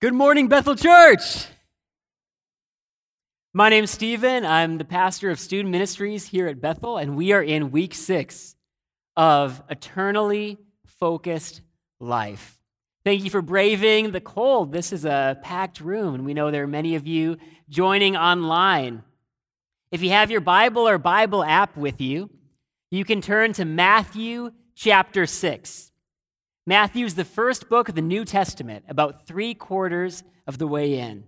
Good morning, Bethel Church. My name's Stephen. I'm the pastor of student ministries here at Bethel, and we are in week six of eternally focused life. Thank you for braving the cold. This is a packed room, and we know there are many of you joining online. If you have your Bible or Bible app with you, you can turn to Matthew chapter 6. Matthew is the first book of the New Testament, about three quarters of the way in.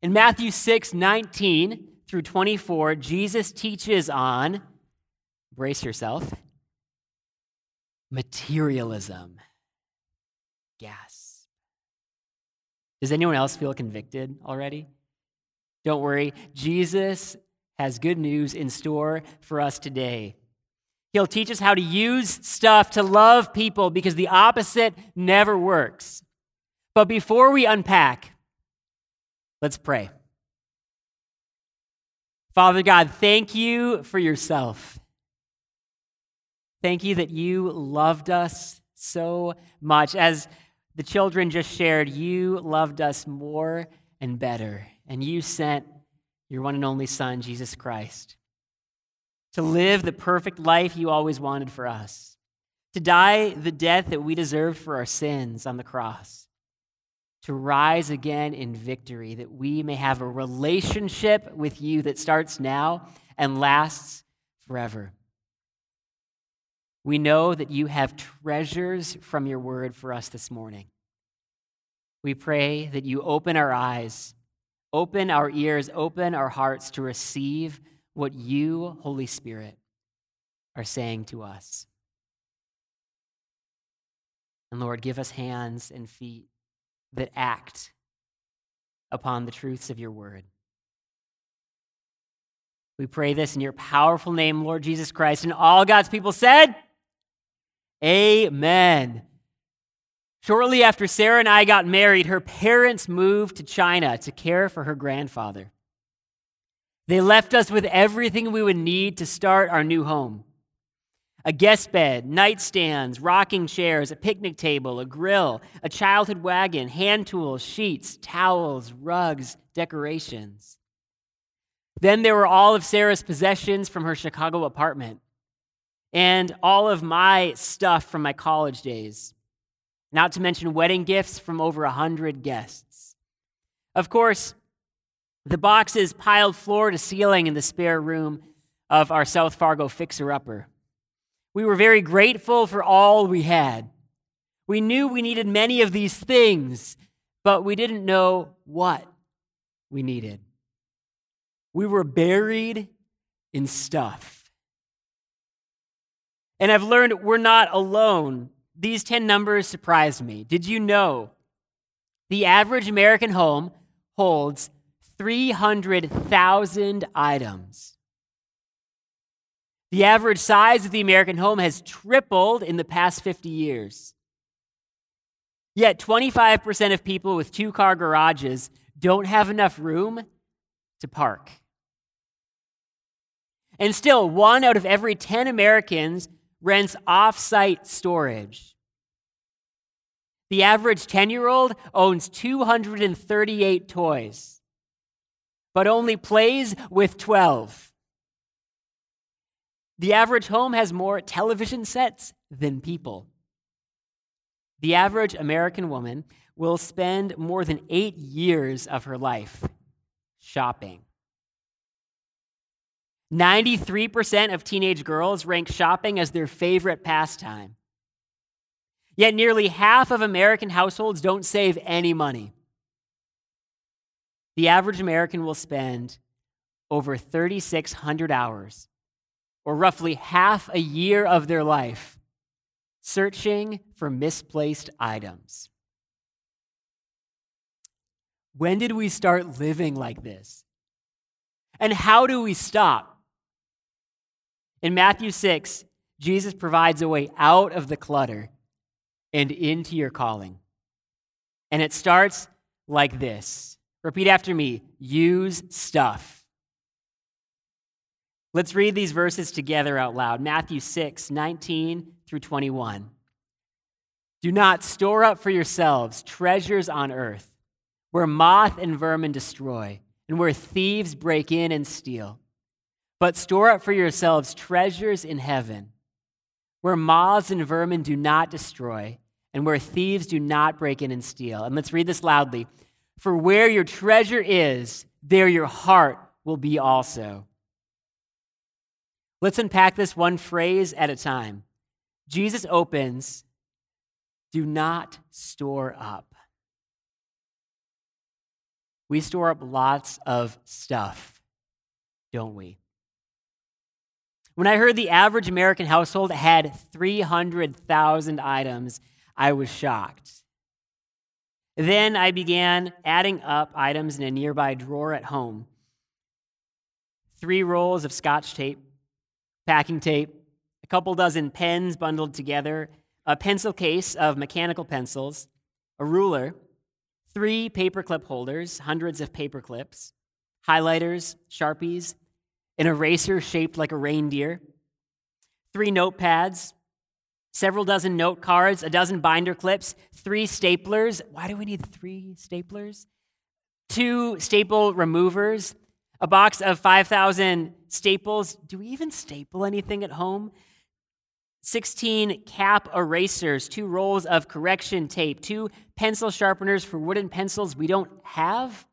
In Matthew 6 19 through 24, Jesus teaches on, brace yourself, materialism. Gasp. Does anyone else feel convicted already? Don't worry, Jesus has good news in store for us today. He'll teach us how to use stuff to love people because the opposite never works. But before we unpack, let's pray. Father God, thank you for yourself. Thank you that you loved us so much. As the children just shared, you loved us more and better, and you sent your one and only Son, Jesus Christ to live the perfect life you always wanted for us, to die the death that we deserved for our sins on the cross, to rise again in victory, that we may have a relationship with you that starts now and lasts forever. We know that you have treasures from your word for us this morning. We pray that you open our eyes, open our ears, open our hearts to receive what you, Holy Spirit, are saying to us. And Lord, give us hands and feet that act upon the truths of your word. We pray this in your powerful name, Lord Jesus Christ. And all God's people said, Amen. Shortly after Sarah and I got married, her parents moved to China to care for her grandfather. They left us with everything we would need to start our new home a guest bed, nightstands, rocking chairs, a picnic table, a grill, a childhood wagon, hand tools, sheets, towels, rugs, decorations. Then there were all of Sarah's possessions from her Chicago apartment and all of my stuff from my college days, not to mention wedding gifts from over a hundred guests. Of course, the boxes piled floor to ceiling in the spare room of our South Fargo fixer upper. We were very grateful for all we had. We knew we needed many of these things, but we didn't know what we needed. We were buried in stuff. And I've learned we're not alone. These 10 numbers surprised me. Did you know the average American home holds 300,000 items. The average size of the American home has tripled in the past 50 years. Yet 25% of people with two car garages don't have enough room to park. And still, one out of every 10 Americans rents off site storage. The average 10 year old owns 238 toys but only plays with 12. The average home has more television sets than people. The average American woman will spend more than eight years of her life shopping. 93% of teenage girls rank shopping as their favorite pastime. Yet nearly half of American households don't save any money the average American will spend over 3,600 hours, or roughly half a year of their life, searching for misplaced items. When did we start living like this? And how do we stop? In Matthew 6, Jesus provides a way out of the clutter and into your calling. And it starts like this Repeat after me use stuff. Let's read these verses together out loud Matthew 6, 19 through 21. Do not store up for yourselves treasures on earth, where moth and vermin destroy, and where thieves break in and steal. But store up for yourselves treasures in heaven, where moths and vermin do not destroy, and where thieves do not break in and steal. And let's read this loudly. For where your treasure is, there your heart will be also. Let's unpack this one phrase at a time. Jesus opens do not store up. We store up lots of stuff, don't we? When I heard the average American household had 300,000 items, I was shocked. Then I began adding up items in a nearby drawer at home. Three rolls of scotch tape, packing tape, a couple dozen pens bundled together, a pencil case of mechanical pencils, a ruler, three paperclip holders, hundreds of paperclips, highlighters, sharpies, an eraser shaped like a reindeer, three notepads, several dozen note cards, a dozen binder clips, three staplers. Why do we need three staplers? Two staple removers, a box of 5,000 staples. Do we even staple anything at home? 16 cap erasers, two rolls of correction tape, two pencil sharpeners for wooden pencils we don't have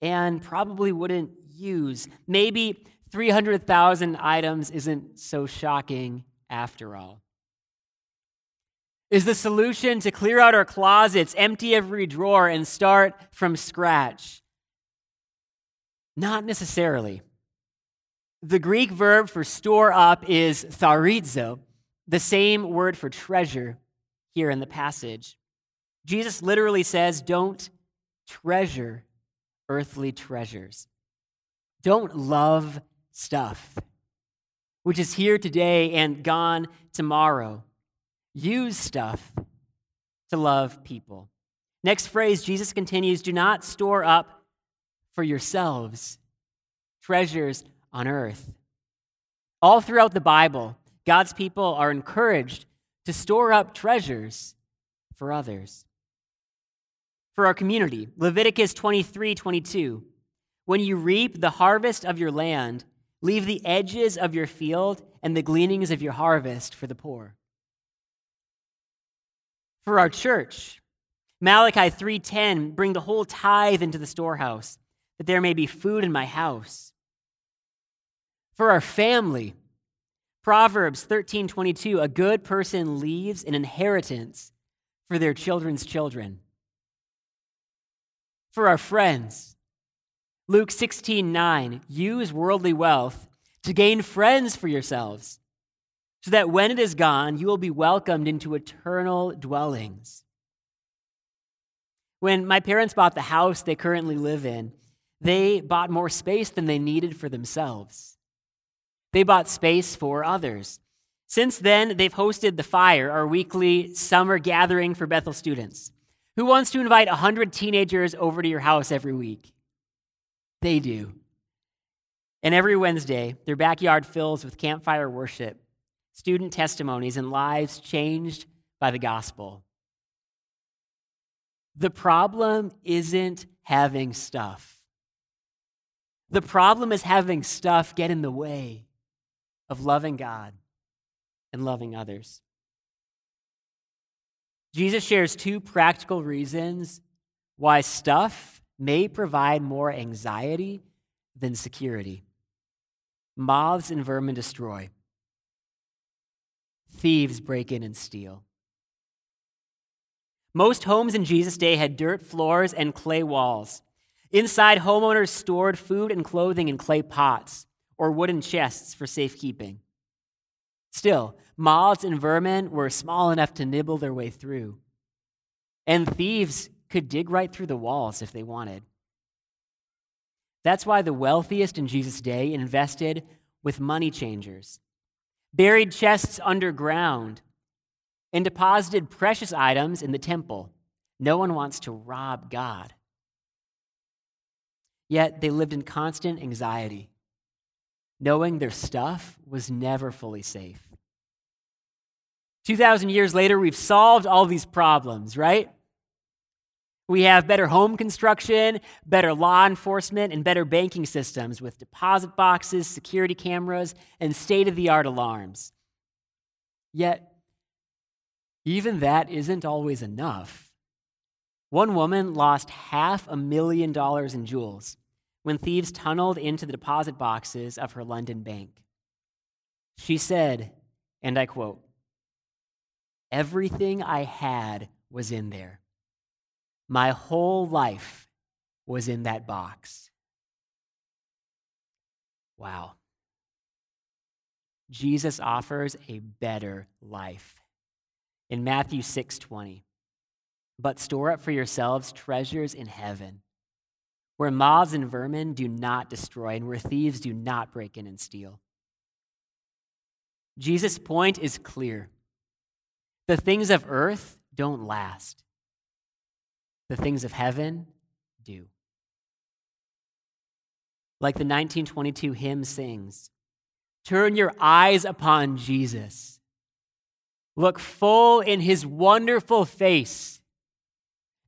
and probably wouldn't use. Maybe 300,000 items isn't so shocking after all. Is the solution to clear out our closets, empty every drawer, and start from scratch? Not necessarily. The Greek verb for store up is tharizo, the same word for treasure here in the passage. Jesus literally says, Don't treasure earthly treasures. Don't love stuff, which is here today and gone tomorrow. Use stuff to love people. Next phrase, Jesus continues Do not store up for yourselves treasures on earth. All throughout the Bible, God's people are encouraged to store up treasures for others. For our community, Leviticus 23 22. When you reap the harvest of your land, leave the edges of your field and the gleanings of your harvest for the poor. For our church, Malachi 3:10, bring the whole tithe into the storehouse, that there may be food in my house. For our family, Proverbs 13:22 A good person leaves an inheritance for their children's children. For our friends, Luke 16:9 Use worldly wealth to gain friends for yourselves, so that when it is gone, you will be welcomed into eternal dwellings. When my parents bought the house they currently live in, they bought more space than they needed for themselves. They bought space for others. Since then, they've hosted The Fire, our weekly summer gathering for Bethel students. Who wants to invite 100 teenagers over to your house every week? They do. And every Wednesday, their backyard fills with campfire worship, student testimonies, and lives changed by the gospel. The problem isn't having stuff. The problem is having stuff get in the way of loving God and loving others. Jesus shares two practical reasons why stuff may provide more anxiety than security. Moths and vermin destroy, thieves break in and steal. Most homes in Jesus' day had dirt floors and clay walls. Inside, homeowners stored food and clothing in clay pots or wooden chests for safekeeping. Still, moths and vermin were small enough to nibble their way through, and thieves could dig right through the walls if they wanted. That's why the wealthiest in Jesus' day invested with money changers, buried chests underground, and deposited precious items in the temple. No one wants to rob God. Yet they lived in constant anxiety knowing their stuff was never fully safe. 2,000 years later, we've solved all these problems, right? We have better home construction, better law enforcement, and better banking systems with deposit boxes, security cameras, and state of the art alarms. Yet, even that isn't always enough. One woman lost half a million dollars in jewels when thieves tunneled into the deposit boxes of her London bank. She said, and I quote, Everything I had was in there. My whole life was in that box. Wow. Jesus offers a better life. In Matthew 6:20, but store up for yourselves treasures in heaven, where moths and vermin do not destroy and where thieves do not break in and steal. Jesus' point is clear. The things of earth don't last, the things of heaven do. Like the 1922 hymn sings Turn your eyes upon Jesus. Look full in his wonderful face,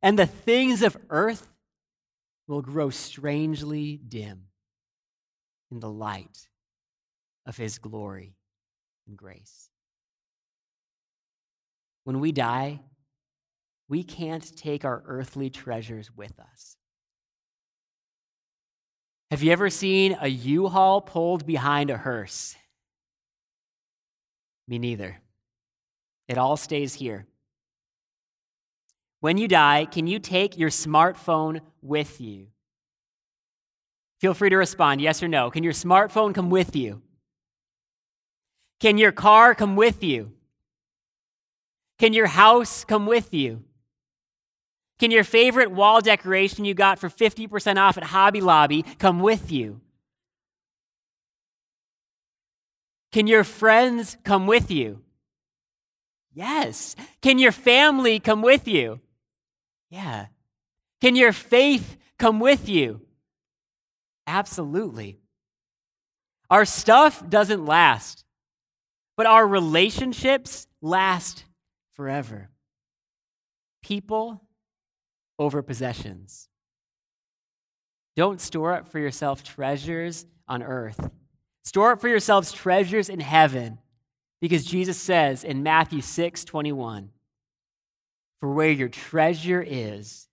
and the things of earth will grow strangely dim in the light of his glory and grace. When we die, we can't take our earthly treasures with us. Have you ever seen a U Haul pulled behind a hearse? Me neither. It all stays here. When you die, can you take your smartphone with you? Feel free to respond yes or no. Can your smartphone come with you? Can your car come with you? Can your house come with you? Can your favorite wall decoration you got for 50% off at Hobby Lobby come with you? Can your friends come with you? Yes. Can your family come with you? Yeah. Can your faith come with you? Absolutely. Our stuff doesn't last, but our relationships last forever. People over possessions. Don't store up for yourself treasures on earth. Store up for yourselves treasures in heaven, because Jesus says in Matthew 6 21, For where your treasure is,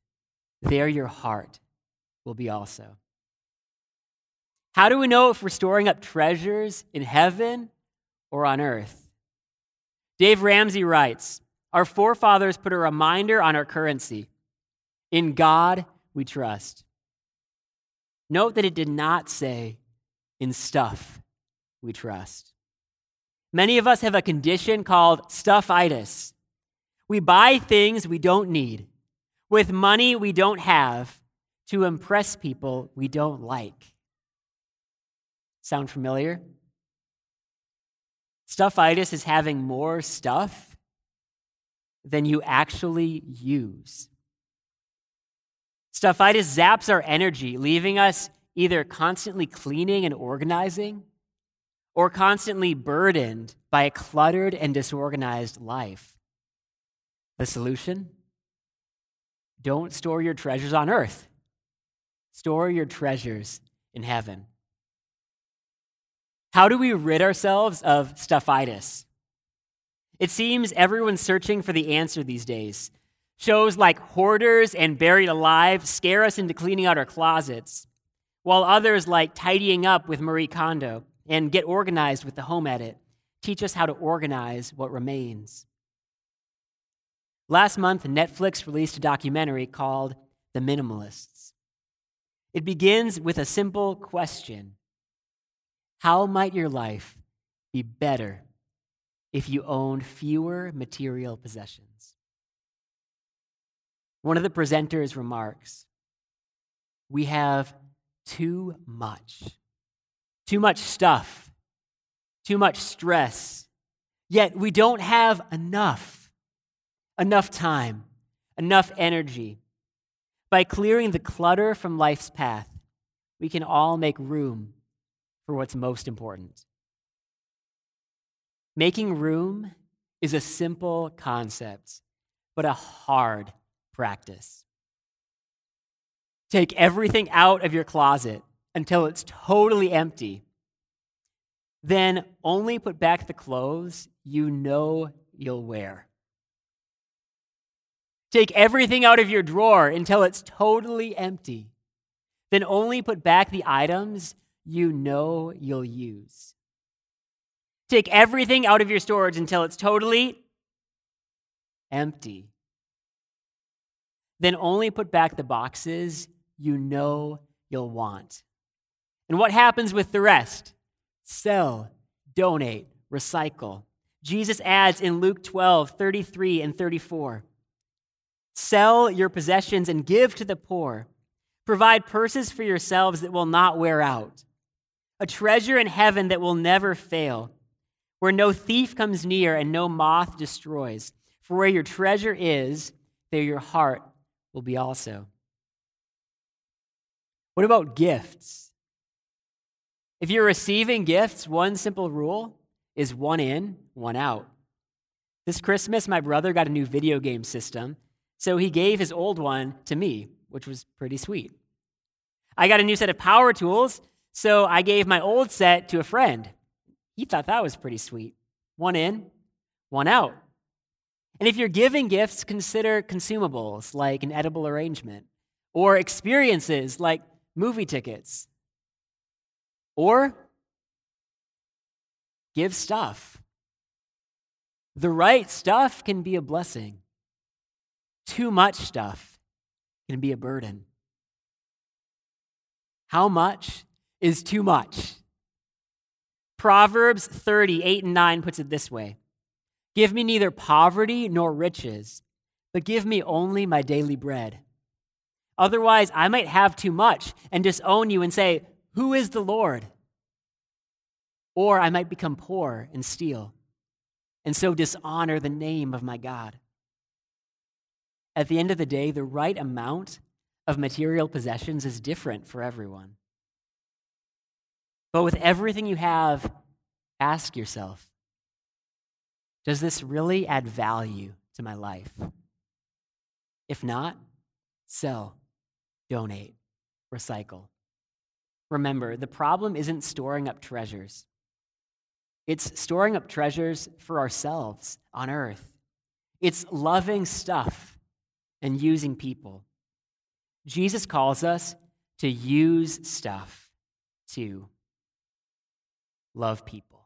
there your heart will be also. How do we know if we're storing up treasures in heaven or on earth? Dave Ramsey writes Our forefathers put a reminder on our currency In God we trust. Note that it did not say, In stuff we trust. Many of us have a condition called stuffitis. We buy things we don't need with money we don't have to impress people we don't like. Sound familiar? Stuffitis is having more stuff than you actually use. Stuffitis zaps our energy, leaving us either constantly cleaning and organizing or constantly burdened by a cluttered and disorganized life. The solution? Don't store your treasures on earth. Store your treasures in heaven. How do we rid ourselves of stuffitis? It seems everyone's searching for the answer these days. Shows like Hoarders and Buried Alive scare us into cleaning out our closets, while others like Tidying Up with Marie Kondo and Get Organized with the Home Edit teach us how to organize what remains. Last month, Netflix released a documentary called The Minimalists. It begins with a simple question how might your life be better if you owned fewer material possessions? One of the presenters remarks We have too much, too much stuff, too much stress, yet we don't have enough, enough time, enough energy. By clearing the clutter from life's path, we can all make room for what's most important. Making room is a simple concept, but a hard practice. Take everything out of your closet until it's totally empty. Then only put back the clothes you know you'll wear. Take everything out of your drawer until it's totally empty. Then only put back the items you know you'll use. Take everything out of your storage until it's totally empty. Then only put back the boxes you know you'll want. And what happens with the rest? Sell, donate, recycle. Jesus adds in Luke 12, 33 and 34 Sell your possessions and give to the poor. Provide purses for yourselves that will not wear out, a treasure in heaven that will never fail, where no thief comes near and no moth destroys. For where your treasure is, there your heart will be also. What about gifts? If you're receiving gifts, one simple rule is one in, one out. This Christmas, my brother got a new video game system, so he gave his old one to me, which was pretty sweet. I got a new set of power tools, so I gave my old set to a friend. He thought that was pretty sweet. One in, one out. And if you're giving gifts, consider consumables like an edible arrangement, or experiences like movie tickets, or give stuff. The right stuff can be a blessing, too much stuff can be a burden. How much is too much? Proverbs 30, 8 and 9 puts it this way Give me neither poverty nor riches, but give me only my daily bread. Otherwise, I might have too much and disown you and say, Who is the Lord? Or I might become poor and steal, and so dishonor the name of my God. At the end of the day, the right amount of material possessions is different for everyone. But with everything you have, ask yourself does this really add value to my life? If not, sell, donate, recycle. Remember, the problem isn't storing up treasures. It's storing up treasures for ourselves on earth. It's loving stuff and using people. Jesus calls us to use stuff to love people.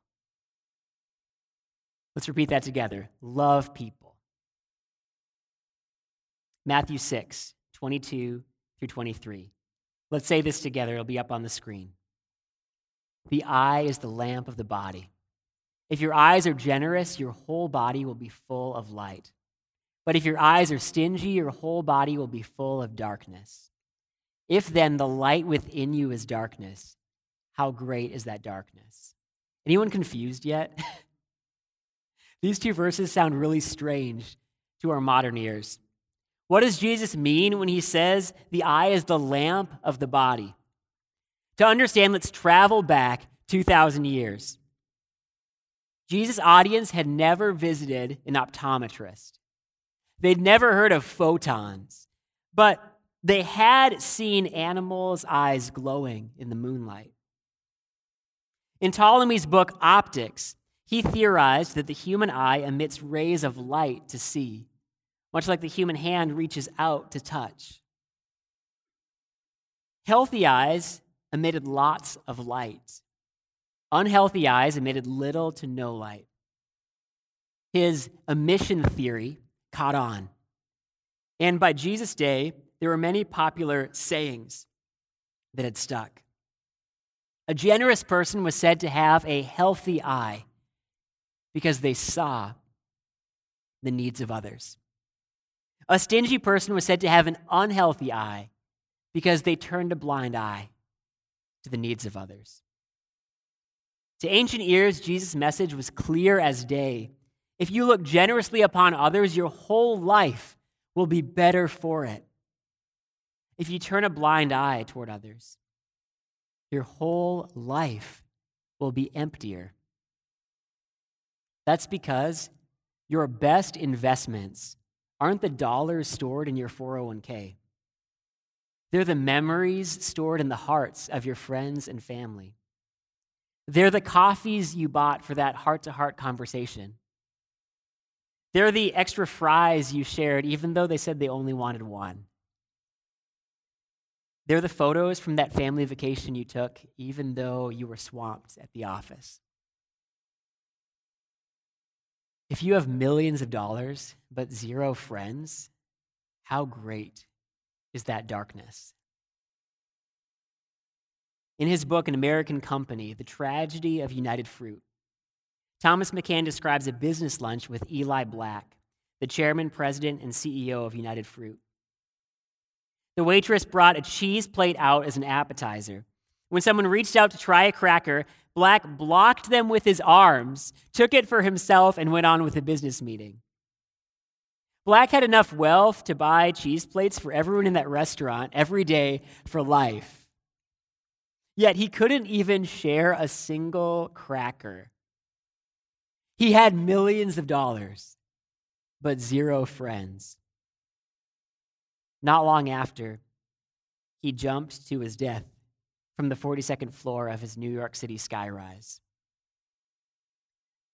Let's repeat that together. Love people. Matthew 6, 22 through 23. Let's say this together. It'll be up on the screen. The eye is the lamp of the body. If your eyes are generous, your whole body will be full of light. But if your eyes are stingy, your whole body will be full of darkness. If then the light within you is darkness, how great is that darkness? Anyone confused yet? These two verses sound really strange to our modern ears. What does Jesus mean when he says the eye is the lamp of the body? To understand, let's travel back 2,000 years. Jesus' audience had never visited an optometrist. They'd never heard of photons, but they had seen animals' eyes glowing in the moonlight. In Ptolemy's book, Optics, he theorized that the human eye emits rays of light to see, much like the human hand reaches out to touch. Healthy eyes emitted lots of light. Unhealthy eyes emitted little to no light. His emission theory caught on. And by Jesus' day, there were many popular sayings that had stuck. A generous person was said to have a healthy eye because they saw the needs of others. A stingy person was said to have an unhealthy eye because they turned a blind eye to the needs of others. To ancient ears, Jesus' message was clear as day. If you look generously upon others, your whole life will be better for it. If you turn a blind eye toward others, your whole life will be emptier that's because Your best investments aren't the dollars stored in your 401k. They're the memories stored in the hearts of your friends and family. They're the coffees you bought for that heart to heart conversation. They're the extra fries you shared, even though they said they only wanted one. They're the photos from that family vacation you took, even though you were swamped at the office. If you have millions of dollars but zero friends, how great is that darkness? In his book, An American Company The Tragedy of United Fruit, Thomas McCann describes a business lunch with Eli Black, the chairman, president, and CEO of United Fruit. The waitress brought a cheese plate out as an appetizer. When someone reached out to try a cracker, Black blocked them with his arms, took it for himself, and went on with the business meeting. Black had enough wealth to buy cheese plates for everyone in that restaurant every day for life. Yet he couldn't even share a single cracker. He had millions of dollars, but zero friends. Not long after, he jumped to his death from the 42nd floor of his New York City skyrise.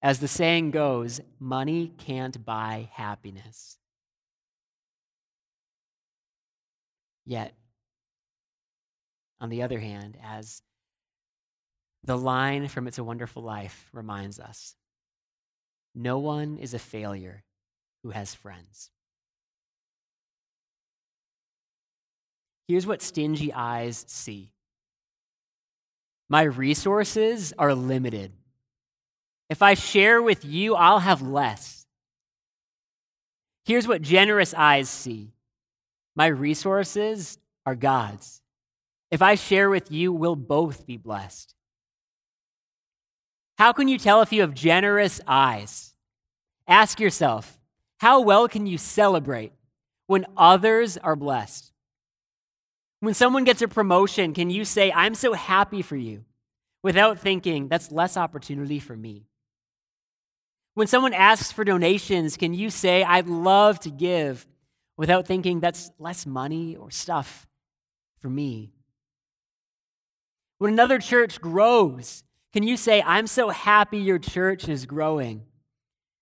As the saying goes, money can't buy happiness. Yet, on the other hand, as the line from It's a Wonderful Life reminds us, no one is a failure who has friends. Here's what stingy eyes see my resources are limited. If I share with you, I'll have less. Here's what generous eyes see my resources are God's. If I share with you, we'll both be blessed. How can you tell if you have generous eyes? Ask yourself, how well can you celebrate when others are blessed? When someone gets a promotion, can you say, I'm so happy for you, without thinking, that's less opportunity for me? When someone asks for donations, can you say, I'd love to give, without thinking, that's less money or stuff for me? When another church grows, can you say, I'm so happy your church is growing,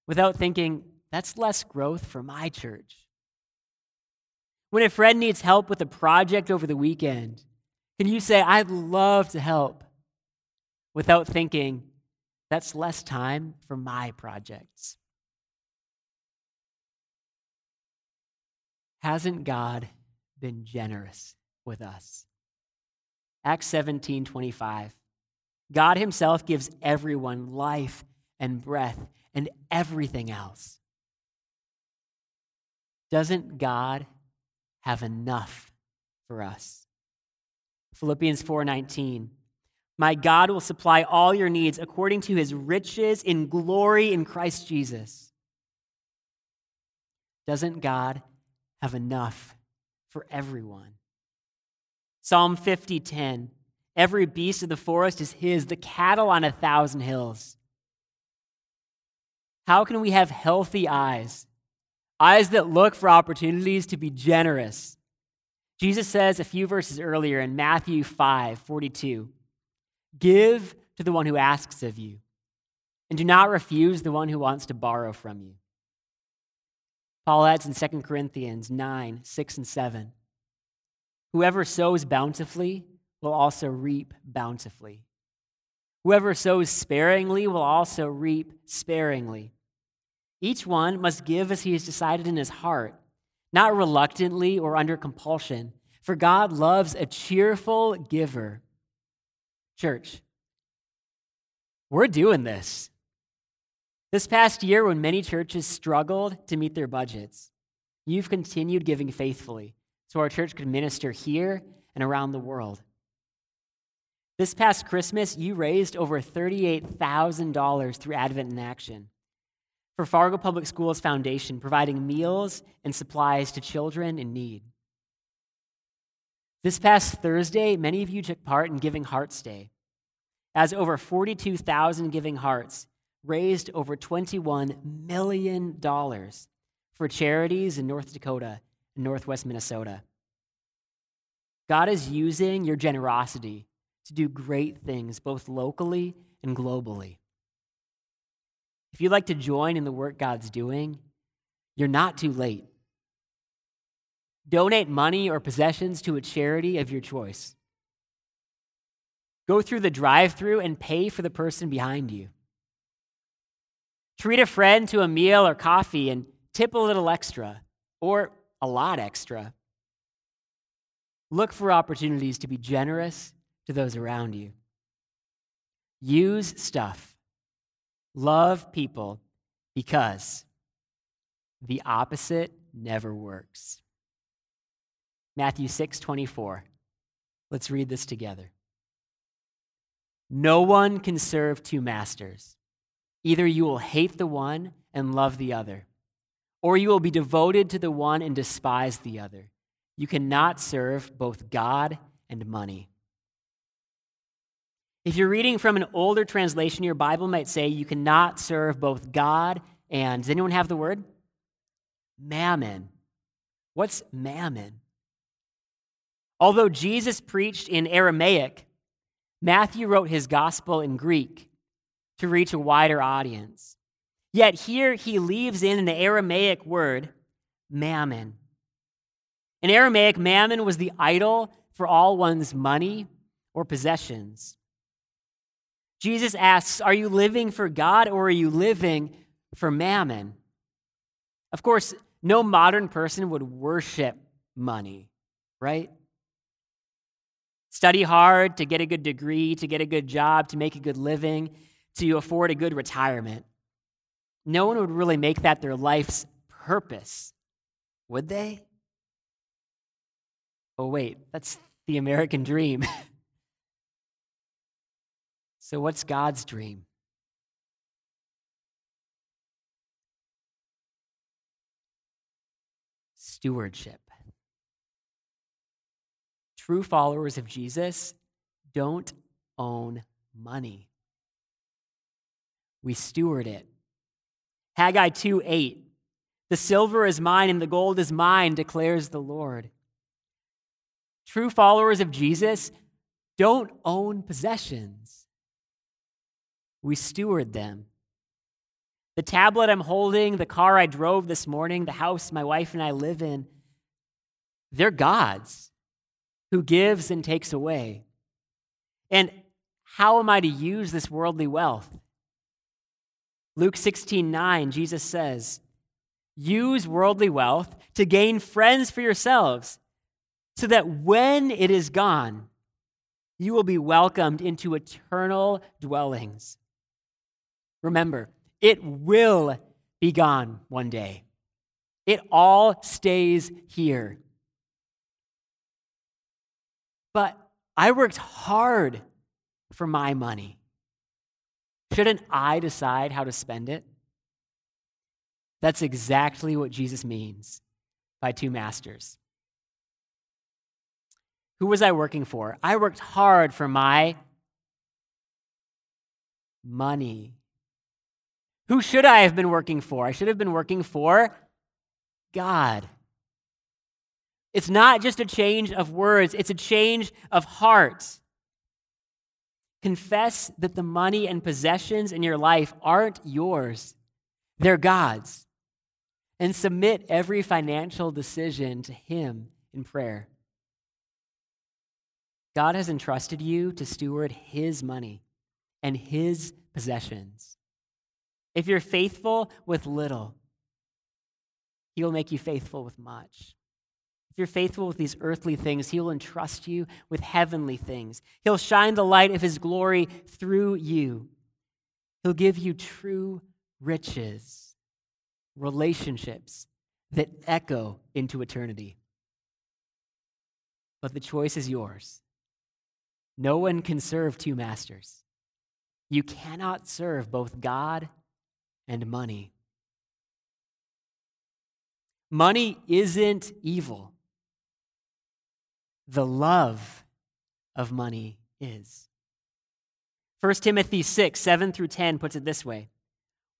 without thinking, that's less growth for my church? When a friend needs help with a project over the weekend, can you say, I'd love to help, without thinking, that's less time for my projects? Hasn't God been generous with us? Acts 17 25. God Himself gives everyone life and breath and everything else. Doesn't God have enough for us. Philippians 4:19 My God will supply all your needs according to his riches in glory in Christ Jesus. Doesn't God have enough for everyone? Psalm 50:10 Every beast of the forest is his, the cattle on a thousand hills. How can we have healthy eyes eyes that look for opportunities to be generous. Jesus says a few verses earlier in Matthew 5 42, Give to the one who asks of you, and do not refuse the one who wants to borrow from you. Paul adds in 2 Corinthians 9 6 and 7, Whoever sows bountifully will also reap bountifully. Whoever sows sparingly will also reap sparingly. Each one must give as he has decided in his heart, not reluctantly or under compulsion, for God loves a cheerful giver. Church, we're doing this. This past year, when many churches struggled to meet their budgets, you've continued giving faithfully so our church could minister here and around the world. This past Christmas, you raised over $38,000 through Advent in Action for Fargo Public Schools Foundation, providing meals and supplies to children in need. This past Thursday, many of you took part in Giving Hearts Day, as over 42,000 Giving Hearts raised over $21 million for charities in North Dakota and Northwest Minnesota. God is using your generosity to do great things, both locally and globally. If you'd like to join in the work God's doing, you're not too late. Donate money or possessions to a charity of your choice. Go through the drive through and pay for the person behind you. Treat a friend to a meal or coffee and tip a little extra or a lot extra. Look for opportunities to be generous to those around you. Use stuff. Love people because the opposite never works. Matthew 6 24. Let's read this together. No one can serve two masters. Either you will hate the one and love the other, or you will be devoted to the one and despise the other. You cannot serve both God and money. If you're reading from an older translation, your Bible might say you cannot serve both God and, does anyone have the word? Mammon. What's mammon? Although Jesus preached in Aramaic, Matthew wrote his gospel in Greek to reach a wider audience. Yet here he leaves in the Aramaic word, mammon. In Aramaic, mammon was the idol for all one's money or possessions. Jesus asks, Are you living for God or are you living for mammon? Of course, no modern person would worship money, right? Study hard to get a good degree, to get a good job, to make a good living, to afford a good retirement. No one would really make that their life's purpose, would they? Oh, wait, that's the American dream. so, what's God's dream? Stewardship. True followers of Jesus don't own money. We steward it. Haggai 2 8. The silver is mine and the gold is mine, declares the Lord. True followers of Jesus don't own possessions, we steward them. The tablet I'm holding, the car I drove this morning, the house my wife and I live in, they're God's who gives and takes away. And how am I to use this worldly wealth? Luke 16 9, Jesus says, Use worldly wealth to gain friends for yourselves, so that when it is gone, you will be welcomed into eternal dwellings. Remember, it will be gone one day. It all stays here. But I worked hard for my money. Shouldn't I decide how to spend it? That's exactly what Jesus means by two masters. Who was I working for? I worked hard for my money. Who should I have been working for? I should have been working for God. It's not just a change of words, it's a change of heart. Confess that the money and possessions in your life aren't yours, they're God's. And submit every financial decision to Him in prayer. God has entrusted you to steward His money and His possessions. If you're faithful with little, He will make you faithful with much. If you're faithful with these earthly things, He will entrust you with heavenly things. He'll shine the light of His glory through you. He'll give you true riches, relationships that echo into eternity. But the choice is yours. No one can serve two masters. You cannot serve both God and money. Money isn't evil the love of money is. 1 Timothy 6, 7 through 10 puts it this way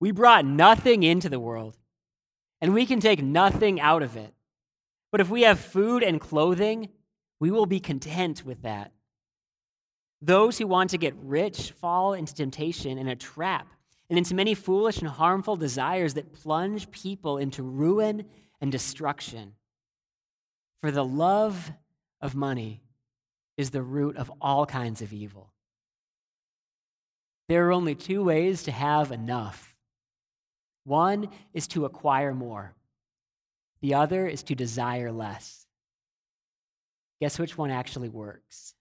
We brought nothing into the world, and we can take nothing out of it. But if we have food and clothing, we will be content with that. Those who want to get rich fall into temptation and a trap, and into many foolish and harmful desires that plunge people into ruin and destruction. For the love of money is the root of all kinds of evil. There are only two ways to have enough one is to acquire more, the other is to desire less. Guess which one actually works?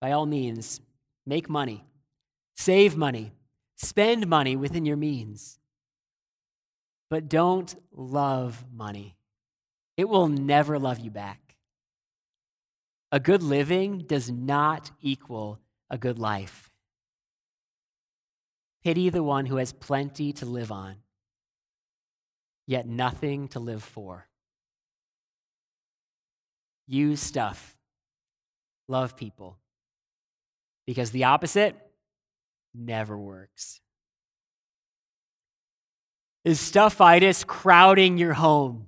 By all means, make money, save money, spend money within your means. But don't love money, it will never love you back. A good living does not equal a good life. Pity the one who has plenty to live on, yet nothing to live for. Use stuff. Love people. Because the opposite never works. Is stuffitis crowding your home?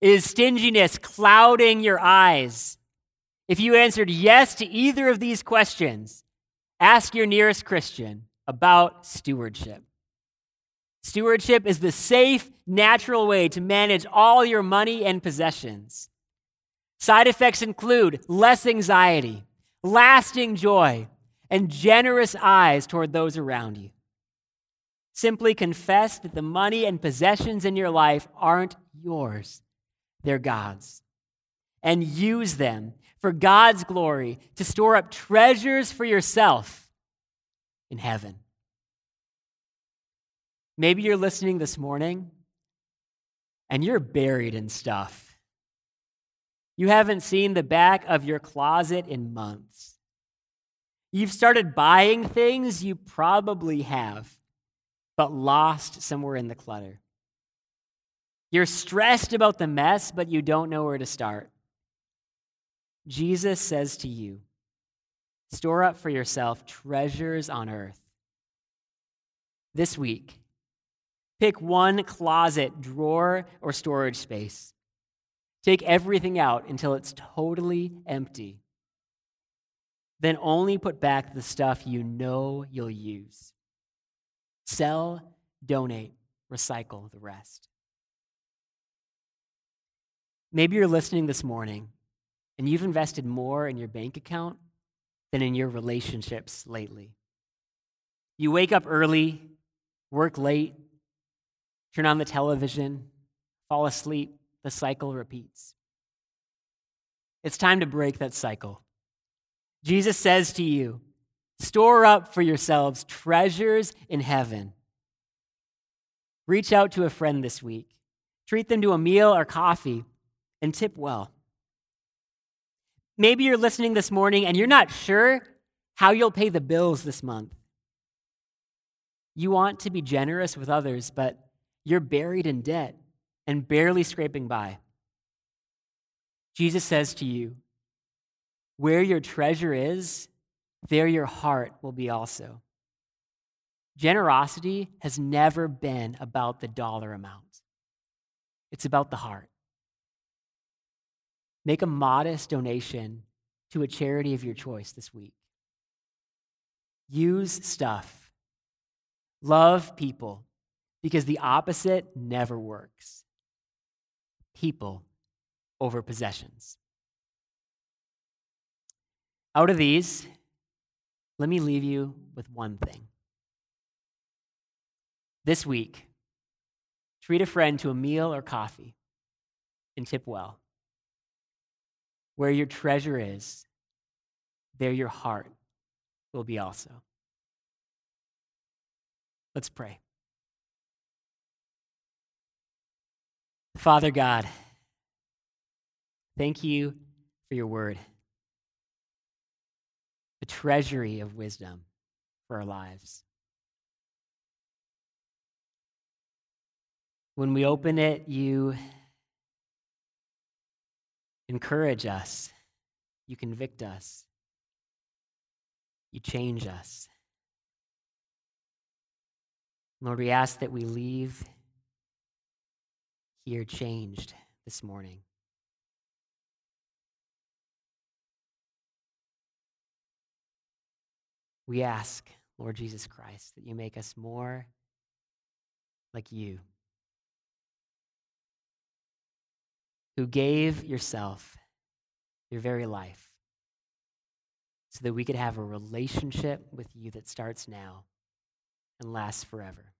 Is stinginess clouding your eyes? If you answered yes to either of these questions, ask your nearest Christian about stewardship. Stewardship is the safe, natural way to manage all your money and possessions. Side effects include less anxiety, lasting joy, and generous eyes toward those around you. Simply confess that the money and possessions in your life aren't yours, they're God's. And use them for God's glory to store up treasures for yourself in heaven. Maybe you're listening this morning and you're buried in stuff. You haven't seen the back of your closet in months. You've started buying things you probably have, but lost somewhere in the clutter. You're stressed about the mess, but you don't know where to start. Jesus says to you, store up for yourself treasures on earth. This week, pick one closet, drawer, or storage space. Take everything out until it's totally empty. Then only put back the stuff you know you'll use. Sell, donate, recycle the rest. Maybe you're listening this morning and you've invested more in your bank account than in your relationships lately. You wake up early, work late, turn on the television, fall asleep, the cycle repeats. It's time to break that cycle. Jesus says to you, store up for yourselves treasures in heaven. Reach out to a friend this week. Treat them to a meal or coffee and tip well. Maybe you're listening this morning and you're not sure how you'll pay the bills this month. You want to be generous with others, but you're buried in debt and barely scraping by. Jesus says to you, Where your treasure is, there your heart will be also. Generosity has never been about the dollar amount, it's about the heart. Make a modest donation to a charity of your choice this week. Use stuff. Love people because the opposite never works. People over possessions. Out of these, let me leave you with one thing. This week, treat a friend to a meal or coffee and tip well. Where your treasure is, there your heart will be also. Let's pray. Father God, thank you for your word, treasury of wisdom for our lives. When we open it, you encourage us, you convict us, you change us. Lord, we ask that we leave here changed this morning. We ask, Lord Jesus Christ, that you make us more like you, who gave yourself, your very life, so that we could have a relationship with you that starts now and lasts forever.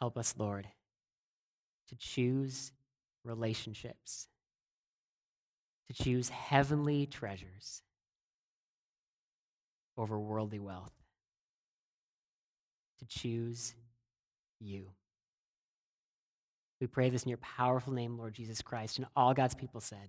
Help us, Lord, to choose relationships, to choose heavenly treasures over worldly wealth, to choose you. We pray this in your powerful name, Lord Jesus Christ, and all God's people said.